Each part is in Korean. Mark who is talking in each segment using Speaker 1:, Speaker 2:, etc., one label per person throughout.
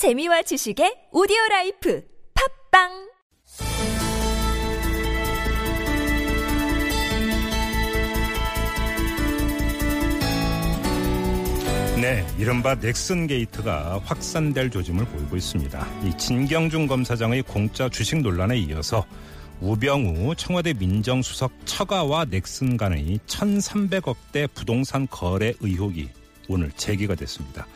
Speaker 1: 재미와 지식의 오디오 라이프 팟빵
Speaker 2: 네, 이른바 넥슨 게이트가 확산될 조짐을 보이고 있습니다. 이 진경준 검사장의 공짜 주식 논란에 이어서 우병우 청와대 민정수석 처가와 넥슨 간의 1,300억대 부동산 거래 의혹이 오늘 제기가 됐습니다.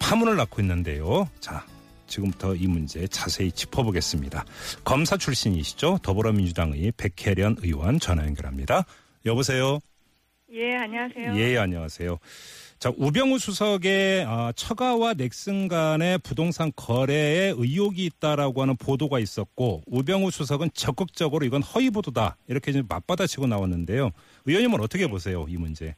Speaker 2: 파문을 낳고 있는데요. 자, 지금부터 이 문제 자세히 짚어보겠습니다. 검사 출신이시죠? 더불어민주당의 백혜련 의원 전화 연결합니다. 여보세요?
Speaker 3: 예, 안녕하세요.
Speaker 2: 예, 안녕하세요. 자, 우병우 수석의 아, 처가와 넥슨 간의 부동산 거래에 의혹이 있다라고 하는 보도가 있었고 우병우 수석은 적극적으로 이건 허위 보도다 이렇게 좀 맞받아치고 나왔는데요. 의원님은 어떻게 보세요 이 문제?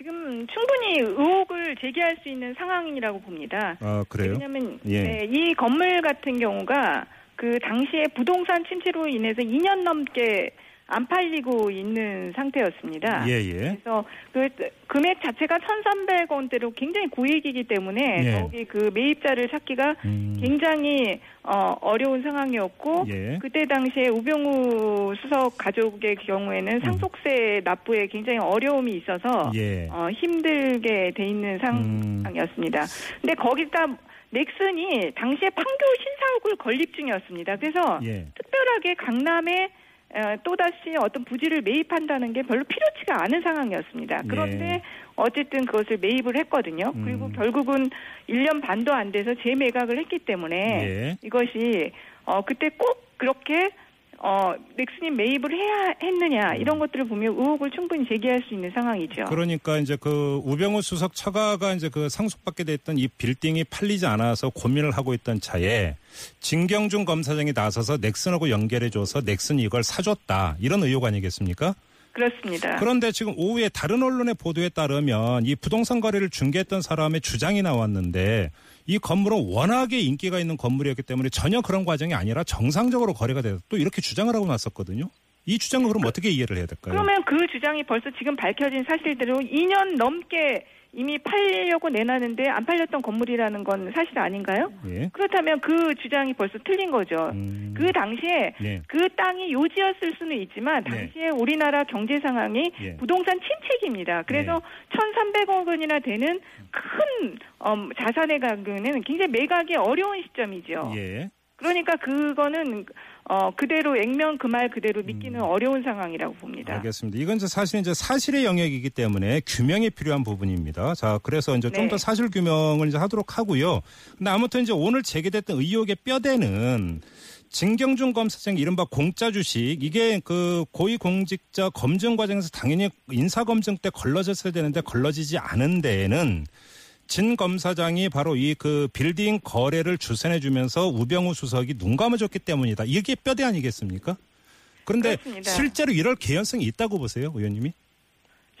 Speaker 3: 지금 충분히 의혹을 제기할 수 있는 상황이라고 봅니다.
Speaker 2: 아 그래요?
Speaker 3: 왜냐하면
Speaker 2: 예.
Speaker 3: 네, 이 건물 같은 경우가 그 당시에 부동산 침체로 인해서 2년 넘게 안 팔리고 있는 상태였습니다.
Speaker 2: 예 예.
Speaker 3: 그래서 그 금액 자체가 1,300원대로 굉장히 고액이기 때문에
Speaker 2: 예.
Speaker 3: 거기 그 매입자를 찾기가
Speaker 2: 음,
Speaker 3: 굉장히 어, 어려운 상황이었고
Speaker 2: 예.
Speaker 3: 그때 당시에 우병우 수석 가족의 경우에는 상속세 납부에 굉장히 어려움이 있어서
Speaker 2: 예.
Speaker 3: 어, 힘들게 돼 있는
Speaker 2: 음.
Speaker 3: 상황이었습니다. 근데 거기다 넥슨이 당시에 판교 신사옥을 건립 중이었습니다. 그래서
Speaker 2: 예.
Speaker 3: 특별하게 강남에 어, 또다시 어떤 부지를 매입한다는 게 별로 필요치가 않은 상황이었습니다. 그런데
Speaker 2: 예.
Speaker 3: 어쨌든 그것을 매입을 했거든요.
Speaker 2: 음.
Speaker 3: 그리고 결국은 1년 반도 안 돼서 재매각을 했기 때문에
Speaker 2: 예.
Speaker 3: 이것이 어 그때 꼭 그렇게 어 넥슨이 매입을 해야 했느냐 이런 것들을 보면 의혹을 충분히 제기할 수 있는 상황이죠.
Speaker 2: 그러니까 이제 그 우병우 수석 처가가 이제 그 상속받게 됐던 이 빌딩이 팔리지 않아서 고민을 하고 있던 차에 진경준 검사장이 나서서 넥슨하고 연결해줘서 넥슨이 이걸 사줬다 이런 의혹 아니겠습니까?
Speaker 3: 그렇습니다.
Speaker 2: 그런데 지금 오후에 다른 언론의 보도에 따르면 이 부동산 거래를 중개했던 사람의 주장이 나왔는데 이 건물은 워낙에 인기가 있는 건물이었기 때문에 전혀 그런 과정이 아니라 정상적으로 거래가 돼서 또 이렇게 주장을 하고 났었거든요. 이 주장을 그럼 어떻게 이해를 해야 될까요?
Speaker 3: 그러면 그 주장이 벌써 지금 밝혀진 사실대로 2년 넘게 이미 팔려고 내놨는데 안 팔렸던 건물이라는 건 사실 아닌가요?
Speaker 2: 예.
Speaker 3: 그렇다면 그 주장이 벌써 틀린 거죠.
Speaker 2: 음.
Speaker 3: 그 당시에
Speaker 2: 네.
Speaker 3: 그 땅이 요지였을 수는 있지만
Speaker 2: 네.
Speaker 3: 당시에 우리나라 경제 상황이
Speaker 2: 예.
Speaker 3: 부동산 침체기입니다. 그래서 1,300억 원이나 되는 큰 음, 자산의 가격은 굉장히 매각이 어려운 시점이죠.
Speaker 2: 예.
Speaker 3: 그러니까 그거는 어 그대로 액면 그 말 그대로 믿기는 어려운 상황이라고 봅니다.
Speaker 2: 음. 알겠습니다. 이건 이제 사실 이제 사실의 영역이기 때문에 규명이 필요한 부분입니다. 자, 그래서 이제 좀
Speaker 3: 네.
Speaker 2: 더 사실 규명을 이제 하도록 하고요. 근데 아무튼 이제 오늘 제기됐던 의혹의 뼈대는 진경준 검사장 이른바 공짜 주식 이게 그 고위공직자 검증 과정에서 당연히 인사 검증 때 걸러졌어야 되는데 걸러지지 않은 데에는 진 검사장이 바로 이 그 빌딩 거래를 주선해 주면서 우병우 수석이 눈 감아줬기 때문이다. 이게 뼈대 아니겠습니까? 그런데
Speaker 3: 그렇습니다.
Speaker 2: 실제로 이럴 개연성이 있다고 보세요, 의원님이?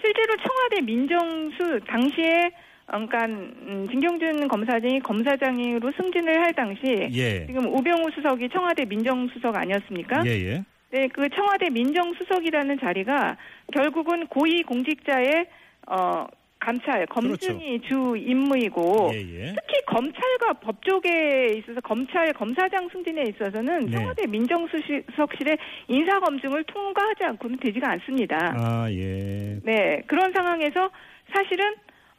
Speaker 3: 실제로 청와대 민정수 당시에 어, 그러니까 음, 진경준 검사장이 검사장으로 승진을 할 당시
Speaker 2: 예.
Speaker 3: 지금 우병우 수석이 청와대 민정수석 아니었습니까?
Speaker 2: 예, 예.
Speaker 3: 네, 그 청와대 민정수석이라는 자리가 결국은 고위 공직자의 어 감찰 검증이 주 임무이고
Speaker 2: 그렇죠. 예, 예.
Speaker 3: 특히 검찰과 법조계에 있어서 검찰 검사장 승진에 있어서는
Speaker 2: 네.
Speaker 3: 청와대 민정수석실의 인사 검증을 통과하지 않고는 되지가 않습니다.
Speaker 2: 아, 예.
Speaker 3: 네, 그런 상황에서 사실은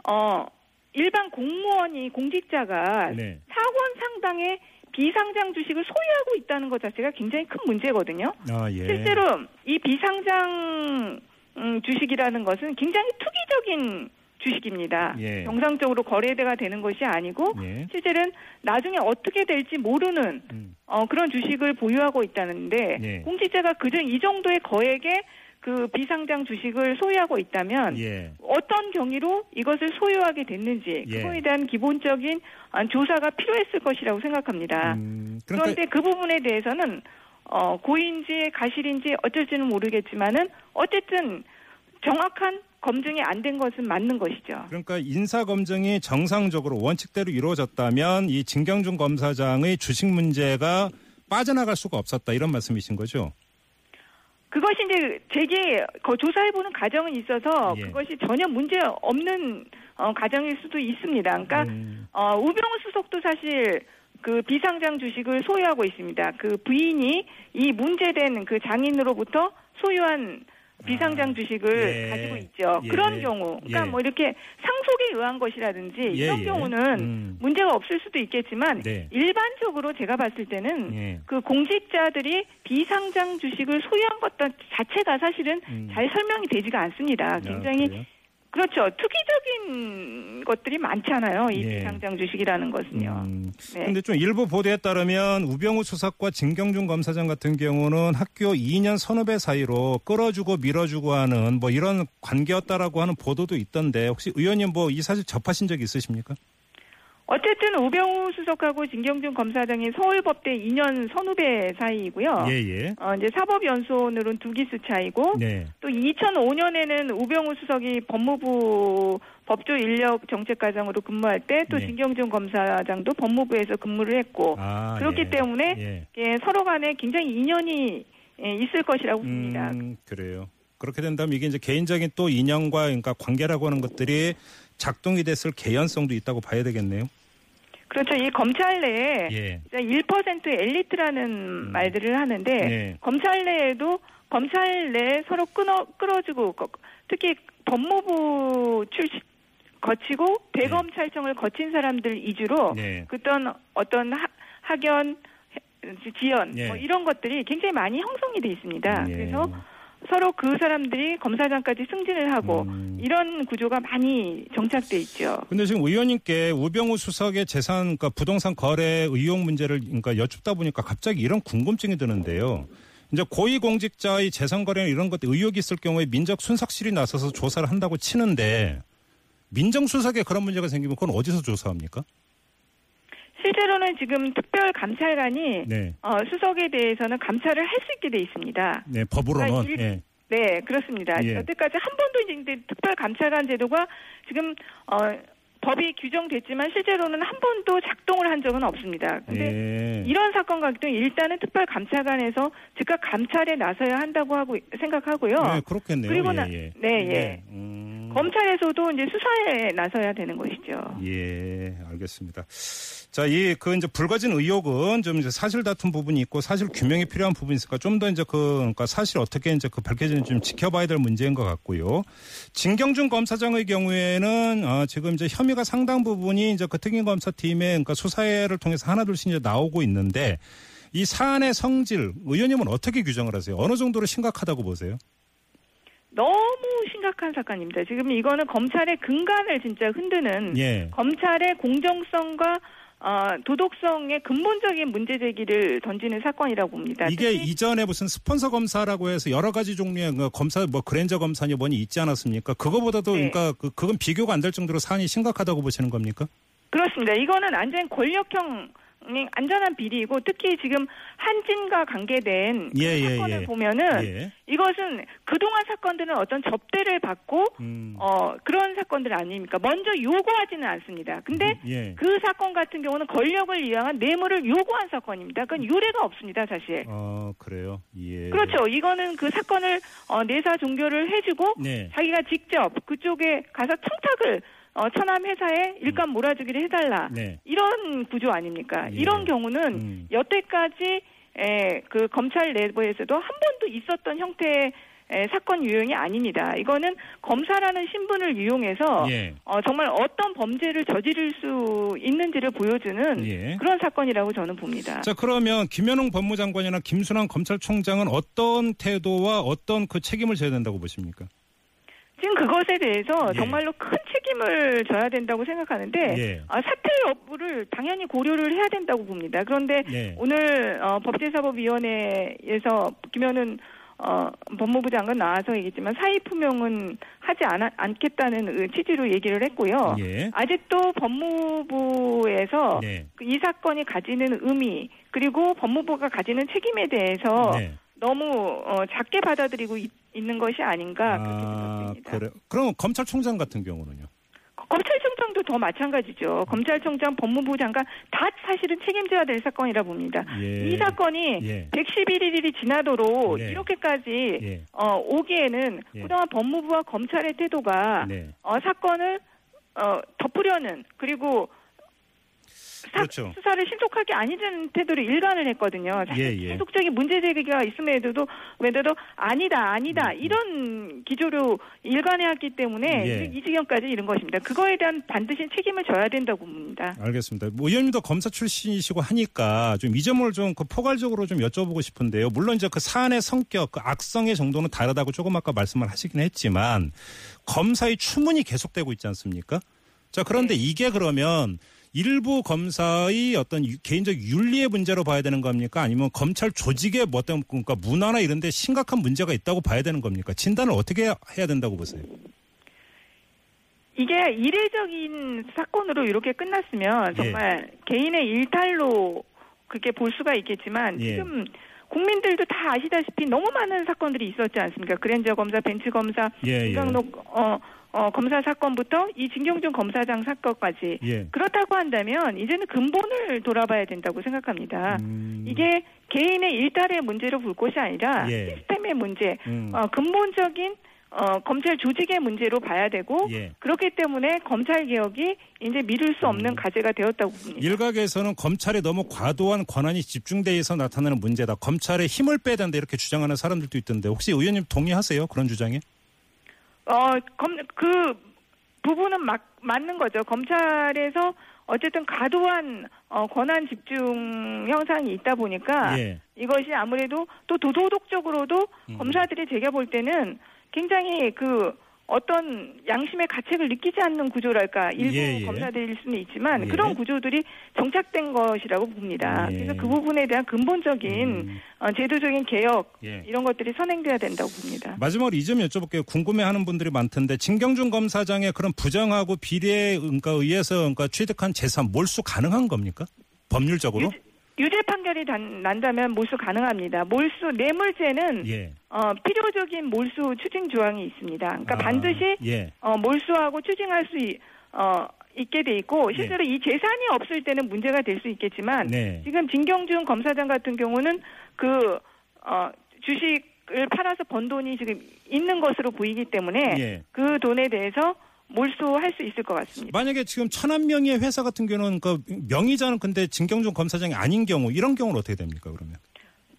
Speaker 3: 어 일반 공무원이 공직자가
Speaker 2: 네.
Speaker 3: 4원 상당의 비상장 주식을 소유하고 있다는 것 자체가 굉장히 큰 문제거든요.
Speaker 2: 아, 예.
Speaker 3: 실제로 이 비상장 음, 주식이라는 것은 굉장히 투기적인 주식입니다.
Speaker 2: 예.
Speaker 3: 정상적으로 거래가 되는 것이 아니고
Speaker 2: 예.
Speaker 3: 실제는 나중에 어떻게 될지 모르는
Speaker 2: 음.
Speaker 3: 어, 그런 주식을 보유하고 있다는데
Speaker 2: 예.
Speaker 3: 공직자가 그정 이 정도의 거액의 그 비상장 주식을 소유하고 있다면
Speaker 2: 예.
Speaker 3: 어떤 경위로 이것을 소유하게 됐는지
Speaker 2: 예.
Speaker 3: 그거에 대한 기본적인 아, 조사가 필요했을 것이라고 생각합니다.
Speaker 2: 음, 그러니까
Speaker 3: 그런데 그 부분에 대해서는 어, 고인지 가실인지 어쩔지는 모르겠지만은 어쨌든 정확한 검증이 안 된 것은 맞는 것이죠.
Speaker 2: 그러니까 인사 검증이 정상적으로 원칙대로 이루어졌다면 이 진경준 검사장의 주식 문제가 빠져나갈 수가 없었다 이런 말씀이신 거죠?
Speaker 3: 그것이 이제 제게 그 조사해보는 과정은 있어서
Speaker 2: 예.
Speaker 3: 그것이 전혀 문제 없는 어, 가정일 수도 있습니다. 그러니까
Speaker 2: 음,
Speaker 3: 어, 우병우 수석도 사실 그 비상장 주식을 소유하고 있습니다. 그 부인이 이 문제된 그 장인으로부터 소유한 비상장
Speaker 2: 아,
Speaker 3: 주식을
Speaker 2: 예,
Speaker 3: 가지고 있죠.
Speaker 2: 예,
Speaker 3: 그런 경우, 그러니까
Speaker 2: 예.
Speaker 3: 뭐 이렇게 상속에 의한 것이라든지
Speaker 2: 예,
Speaker 3: 이런
Speaker 2: 예.
Speaker 3: 경우는
Speaker 2: 음,
Speaker 3: 문제가 없을 수도 있겠지만
Speaker 2: 네.
Speaker 3: 일반적으로 제가 봤을 때는
Speaker 2: 예.
Speaker 3: 그 공직자들이 비상장 주식을 소유한 것 자체가 사실은
Speaker 2: 음.
Speaker 3: 잘 설명이 되지가 않습니다.
Speaker 2: 아,
Speaker 3: 굉장히
Speaker 2: 그래요?
Speaker 3: 그렇죠. 투기적인 것들이 많잖아요. 이
Speaker 2: 예.
Speaker 3: 비상장 주식이라는 것은요.
Speaker 2: 음,
Speaker 3: 네.
Speaker 2: 근데 좀 일부 보도에 따르면 우병우 수석과 진경준 검사장 같은 경우는 학교 2년 선후배 사이로 끌어주고 밀어주고 하는 뭐 이런 관계였다라고 하는 보도도 있던데 혹시 의원님 뭐 이 사실 접하신 적 있으십니까?
Speaker 3: 어쨌든 우병우 수석하고 진경준 검사장이 서울법대 2년 선후배 사이이고요.
Speaker 2: 예, 예.
Speaker 3: 어, 이제 사법연수원으로는 두 기수 차이고
Speaker 2: 네.
Speaker 3: 또 2005년에는 우병우 수석이 법무부 법조 인력 정책과장으로 근무할 때또
Speaker 2: 네.
Speaker 3: 진경준 검사장도 법무부에서 근무를 했고
Speaker 2: 아,
Speaker 3: 그렇기
Speaker 2: 예.
Speaker 3: 때문에
Speaker 2: 예.
Speaker 3: 예, 서로 간에 굉장히 인연이 예, 있을 것이라고 봅니다.
Speaker 2: 음, 그래요. 그렇게 된다면 이게 이제 개인적인 또 인연과 그러니까 관계라고 하는 것들이 작동이 됐을 개연성도 있다고 봐야 되겠네요.
Speaker 3: 그렇죠. 이 검찰 내에
Speaker 2: 예.
Speaker 3: 1% 엘리트라는 말들을 하는데
Speaker 2: 네.
Speaker 3: 검찰 내에도 검찰 내에 서로 끊어 끌어주고 거- 특히 법무부 출신 거치고 대검찰청을 거친 사람들 위주로
Speaker 2: 네.
Speaker 3: 그떤 어떤 하, 학연 지연
Speaker 2: 예.
Speaker 3: 뭐 이런 것들이 굉장히 많이 형성이 돼 있습니다.
Speaker 2: 예.
Speaker 3: 그래서 서로 그 사람들이 검사장까지 승진을 하고
Speaker 2: 음.
Speaker 3: 이런 구조가 많이 정착돼 있죠.
Speaker 2: 근데 지금 의원님께 우병우 수석의 재산, 그러니까 부동산 거래 의혹 문제를 그러니까 여쭙다 보니까 갑자기 이런 궁금증이 드는데요. 이제 고위공직자의 재산 거래 이런 것 의혹이 있을 경우에 민적 순삭실이 나서서 조사를 한다고 치는데 민정수석에 그런 문제가 생기면 그건 어디서 조사합니까?
Speaker 3: 실제로는 지금 특별 감찰관이
Speaker 2: 네,
Speaker 3: 어, 수석에 대해서는 감찰을 할 수 있게 돼 있습니다.
Speaker 2: 네 법으로는
Speaker 3: 그러니까 일-
Speaker 2: 예.
Speaker 3: 네, 그렇습니다.
Speaker 2: 예.
Speaker 3: 여태까지 한 번도 이제 근데 특별 감찰관 제도가 지금 어, 법이 규정됐지만 실제로는 한 번도 작동을 한 적은 없습니다. 근데
Speaker 2: 예.
Speaker 3: 이런 사건 같은 경우 일단은 특별 감찰관에서 즉각 감찰에 나서야 한다고 하고 생각하고요.
Speaker 2: 네, 그렇겠네요.
Speaker 3: 그리고
Speaker 2: 예,
Speaker 3: 나-
Speaker 2: 예.
Speaker 3: 네, 예.
Speaker 2: 음,
Speaker 3: 검찰에서도 이제 수사에 나서야 되는 것이죠.
Speaker 2: 예, 알겠습니다. 자, 이, 그, 이제 불거진 의혹은 좀 이제 사실 다툰 부분이 있고 사실 규명이 필요한 부분이 있으니까 좀 더 이제 그, 그러니까 사실 어떻게 이제 그 밝혀지는지 좀 지켜봐야 될 문제인 것 같고요. 진경준 검사장의 경우에는, 어, 지금 이제 혐의가 상당 부분이 이제 그 특임 검사팀의 그러니까 수사를 통해서 하나둘씩 이제 나오고 있는데 이 사안의 성질, 의원님은 어떻게 규정을 하세요? 어느 정도로 심각하다고 보세요?
Speaker 3: 너무 심각한 사건입니다. 지금 이거는 검찰의 근간을 진짜 흔드는
Speaker 2: 예.
Speaker 3: 검찰의 공정성과 어, 도덕성의 근본적인 문제 제기를 던지는 사건이라고 봅니다.
Speaker 2: 이게 이전에 무슨 스폰서 검사라고 해서 여러 가지 종류의 그 검사 뭐 그랜저 검사니 뭐니 있지 않았습니까? 그거보다도
Speaker 3: 네.
Speaker 2: 그러니까 그 그건 비교가 안 될 정도로 사안이 심각하다고 보시는 겁니까?
Speaker 3: 그렇습니다. 이거는 완전 권력형 의 안전한 비리이고 특히 지금 한진과 관계된 그
Speaker 2: 예, 예,
Speaker 3: 사건을
Speaker 2: 예.
Speaker 3: 보면은
Speaker 2: 예.
Speaker 3: 이것은 그동안 사건들은 어떤 접대를 받고
Speaker 2: 음.
Speaker 3: 어 그런 사건들 아닙니까? 먼저 요구하지는 않습니다. 근데
Speaker 2: 예.
Speaker 3: 그 사건 같은 경우는 권력을 이용한 뇌물을 요구한 사건입니다. 그건 유례가 없습니다, 사실.
Speaker 2: 어 그래요. 예.
Speaker 3: 그렇죠. 이거는 그 사건을 어, 내사 종결을 해주고
Speaker 2: 네.
Speaker 3: 자기가 직접 그쪽에 가서 청탁을 어, 천암 회사에 일감 몰아주기를 해달라.
Speaker 2: 네.
Speaker 3: 이런 구조 아닙니까?
Speaker 2: 예.
Speaker 3: 이런 경우는
Speaker 2: 음.
Speaker 3: 여태까지 에, 그 검찰 내부에서도 한 번도 있었던 형태의 에, 사건 유형이 아닙니다. 이거는 검사라는 신분을 이용해서
Speaker 2: 예.
Speaker 3: 어, 정말 어떤 범죄를 저지를 수 있는지를 보여주는
Speaker 2: 예.
Speaker 3: 그런 사건이라고 저는 봅니다.
Speaker 2: 자 그러면 김현웅 법무장관이나 김순환 검찰총장은 어떤 태도와 어떤 그 책임을 져야 된다고 보십니까?
Speaker 3: 지금 그것에 대해서
Speaker 2: 예.
Speaker 3: 정말로 큰 책임을 져야 된다고 생각하는데
Speaker 2: 예.
Speaker 3: 아, 사퇴 여부를 당연히 고려를 해야 된다고 봅니다. 그런데
Speaker 2: 네.
Speaker 3: 오늘 어, 법제사법위원회에서 김현은 어, 법무부 장관 나와서 얘기했지만 사의 표명은 하지 않, 않겠다는 의- 취지로 얘기를 했고요.
Speaker 2: 예.
Speaker 3: 아직도 법무부에서
Speaker 2: 네.
Speaker 3: 그이 사건이 가지는 의미 그리고 법무부가 가지는 책임에 대해서
Speaker 2: 네.
Speaker 3: 너무 어, 작게 받아들이고 있, 는 것이 아닌가 그렇게
Speaker 2: 아
Speaker 3: 생각됩니다.
Speaker 2: 그래. 그럼 검찰총장 같은 경우는요?
Speaker 3: 검찰총장도 더 마찬가지죠. 검찰총장, 법무부 장관 다 사실은 책임져야 될 사건이라 봅니다.
Speaker 2: 예.
Speaker 3: 이 사건이
Speaker 2: 예.
Speaker 3: 111일이 지나도록
Speaker 2: 네.
Speaker 3: 이렇게까지
Speaker 2: 예.
Speaker 3: 어, 오기에는
Speaker 2: 예.
Speaker 3: 그동안 법무부와 검찰의 태도가
Speaker 2: 네.
Speaker 3: 어, 사건을 어, 덮으려는 그리고 사,
Speaker 2: 그렇죠.
Speaker 3: 수사를 신속하게 아니는 태도로 일관을 했거든요.
Speaker 2: 예, 예.
Speaker 3: 계속적인 문제 제기가 있음에도 외에도 아니다 아니다
Speaker 2: 음, 음.
Speaker 3: 이런 기조로 일관해왔기 때문에
Speaker 2: 예.
Speaker 3: 이 지경까지 이른 것입니다. 그거에 대한 반드시 책임을 져야 된다고 봅니다.
Speaker 2: 알겠습니다. 뭐 의원님도 검사 출신이시고 하니까 좀 이 점을 좀 그 포괄적으로 좀 여쭤보고 싶은데요. 물론 이제 그 사안의 성격, 그 악성의 정도는 다르다고 조금 아까 말씀을 하시긴 했지만 검사의 추문이 계속되고 있지 않습니까? 자, 그런데
Speaker 3: 네.
Speaker 2: 이게 그러면 일부 검사의 어떤 유- 개인적 윤리의 문제로 봐야 되는 겁니까? 아니면 검찰 조직의 뭐 어떤 그러니까 문화나 이런 데 심각한 문제가 있다고 봐야 되는 겁니까? 진단을 어떻게 해야 된다고 보세요?
Speaker 3: 이게 이례적인 사건으로 이렇게 끝났으면
Speaker 2: 예.
Speaker 3: 정말 개인의 일탈로 그렇게 볼 수가 있겠지만
Speaker 2: 예.
Speaker 3: 지금 국민들도 다 아시다시피 너무 많은 사건들이 있었지 않습니까? 그랜저 검사, 벤츠 검사,
Speaker 2: 예, 예.
Speaker 3: 김강록 어, 어, 검사 사건부터 이 진경준 검사장 사건까지
Speaker 2: 예.
Speaker 3: 그렇다고 한다면 이제는 근본을 돌아봐야 된다고 생각합니다.
Speaker 2: 음,
Speaker 3: 이게 개인의 일탈의 문제로 볼 것이 아니라
Speaker 2: 예.
Speaker 3: 시스템의 문제,
Speaker 2: 음,
Speaker 3: 어, 근본적인 어, 검찰 조직의 문제로 봐야 되고
Speaker 2: 예.
Speaker 3: 그렇기 때문에 검찰 개혁이 이제 미룰 수 없는 과제가 되었다고 봅니다.
Speaker 2: 일각에서는 검찰에 너무 과도한 권한이 집중돼 있어 나타나는 문제다. 검찰에 힘을 빼야 된다 이렇게 주장하는 사람들도 있던데 혹시 의원님 동의하세요? 그런 주장에?
Speaker 3: 어, 검, 그 부분은 막, 맞는 거죠. 검찰에서 어쨌든 과도한 어, 권한 집중 형상이 있다 보니까
Speaker 2: 예.
Speaker 3: 이것이 아무래도 또 도덕적으로도
Speaker 2: 음.
Speaker 3: 검사들이 제가 볼 때는 굉장히 그 어떤 양심의 가책을 느끼지 않는 구조랄까 일부
Speaker 2: 예, 예.
Speaker 3: 검사들일 수는 있지만
Speaker 2: 예.
Speaker 3: 그런 구조들이 정착된 것이라고 봅니다.
Speaker 2: 예.
Speaker 3: 그래서 그 부분에 대한 근본적인
Speaker 2: 음,
Speaker 3: 어, 제도적인 개혁
Speaker 2: 예.
Speaker 3: 이런 것들이 선행돼야 된다고 봅니다.
Speaker 2: 마지막으로 이 점 여쭤볼게요. 궁금해하는 분들이 많던데 진경준 검사장의 그런 부정하고 비리에 그러니까 의해서 그러니까 취득한 재산 몰수 가능한 겁니까? 법률적으로?
Speaker 3: 유 죄 판결이 단- 난다면 몰수 가능합니다. 몰수 뇌물죄는
Speaker 2: 예.
Speaker 3: 어, 필요적인 몰수 추징 조항이 있습니다. 그러니까
Speaker 2: 아,
Speaker 3: 반드시
Speaker 2: 예.
Speaker 3: 어, 몰수하고 추징할 수 있, 어, 있게 돼 있고 실제로 이 재산이 없을 때는 문제가 될 수 있겠지만
Speaker 2: 네.
Speaker 3: 지금 진경준 검사장 같은 경우는 그 어, 주식을 팔아서 번 돈이 지금 있는 것으로 보이기 때문에
Speaker 2: 예.
Speaker 3: 그 돈에 대해서 몰수할 수 있을 것 같습니다.
Speaker 2: 만약에 지금 천안 명의의 회사 같은 경우는 그 명의자는 근데 진경준 검사장이 아닌 경우 이런 경우는 어떻게 됩니까 그러면?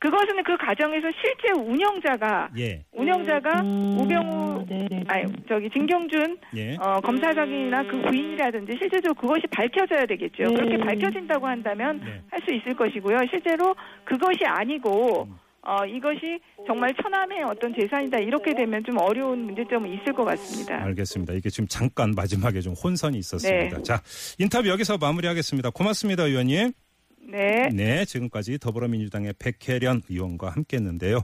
Speaker 3: 그것은 그 과정에서 실제 운영자가
Speaker 2: 예.
Speaker 3: 운영자가
Speaker 4: 음,
Speaker 3: 우병우
Speaker 4: 네네.
Speaker 3: 아니 저기 진경준
Speaker 2: 예.
Speaker 3: 어, 검사장이나 그 부인이라든지 실제적으로 그것이 밝혀져야 되겠죠.
Speaker 4: 네.
Speaker 3: 그렇게 밝혀진다고 한다면
Speaker 2: 네.
Speaker 3: 할수 있을 것이고요. 실제로 그것이 아니고
Speaker 2: 음.
Speaker 3: 어, 이것이 정말 천함의 어떤 재산이다 이렇게 되면 좀 어려운 문제점은 있을 것 같습니다.
Speaker 2: 알겠습니다. 이게 지금 잠깐 마지막에 좀 혼선이 있었습니다.
Speaker 3: 네.
Speaker 2: 자, 인터뷰 여기서 마무리하겠습니다. 고맙습니다, 의원님.
Speaker 3: 네.
Speaker 2: 네, 지금까지 더불어민주당의 백혜련 의원과 함께했는데요.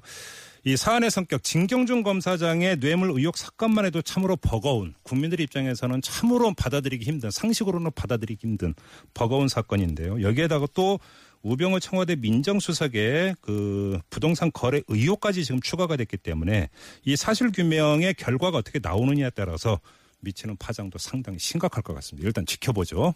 Speaker 2: 이 사안의 성격, 진경준 검사장의 뇌물 의혹 사건만 해도 참으로 버거운 국민들 입장에서는 참으로 받아들이기 힘든 상식으로는 받아들이기 힘든 버거운 사건인데요. 여기에다가 또 우병우 청와대 민정수석의 그 부동산 거래 의혹까지 지금 추가가 됐기 때문에 이 사실 규명의 결과가 어떻게 나오느냐에 따라서 미치는 파장도 상당히 심각할 것 같습니다. 일단 지켜보죠.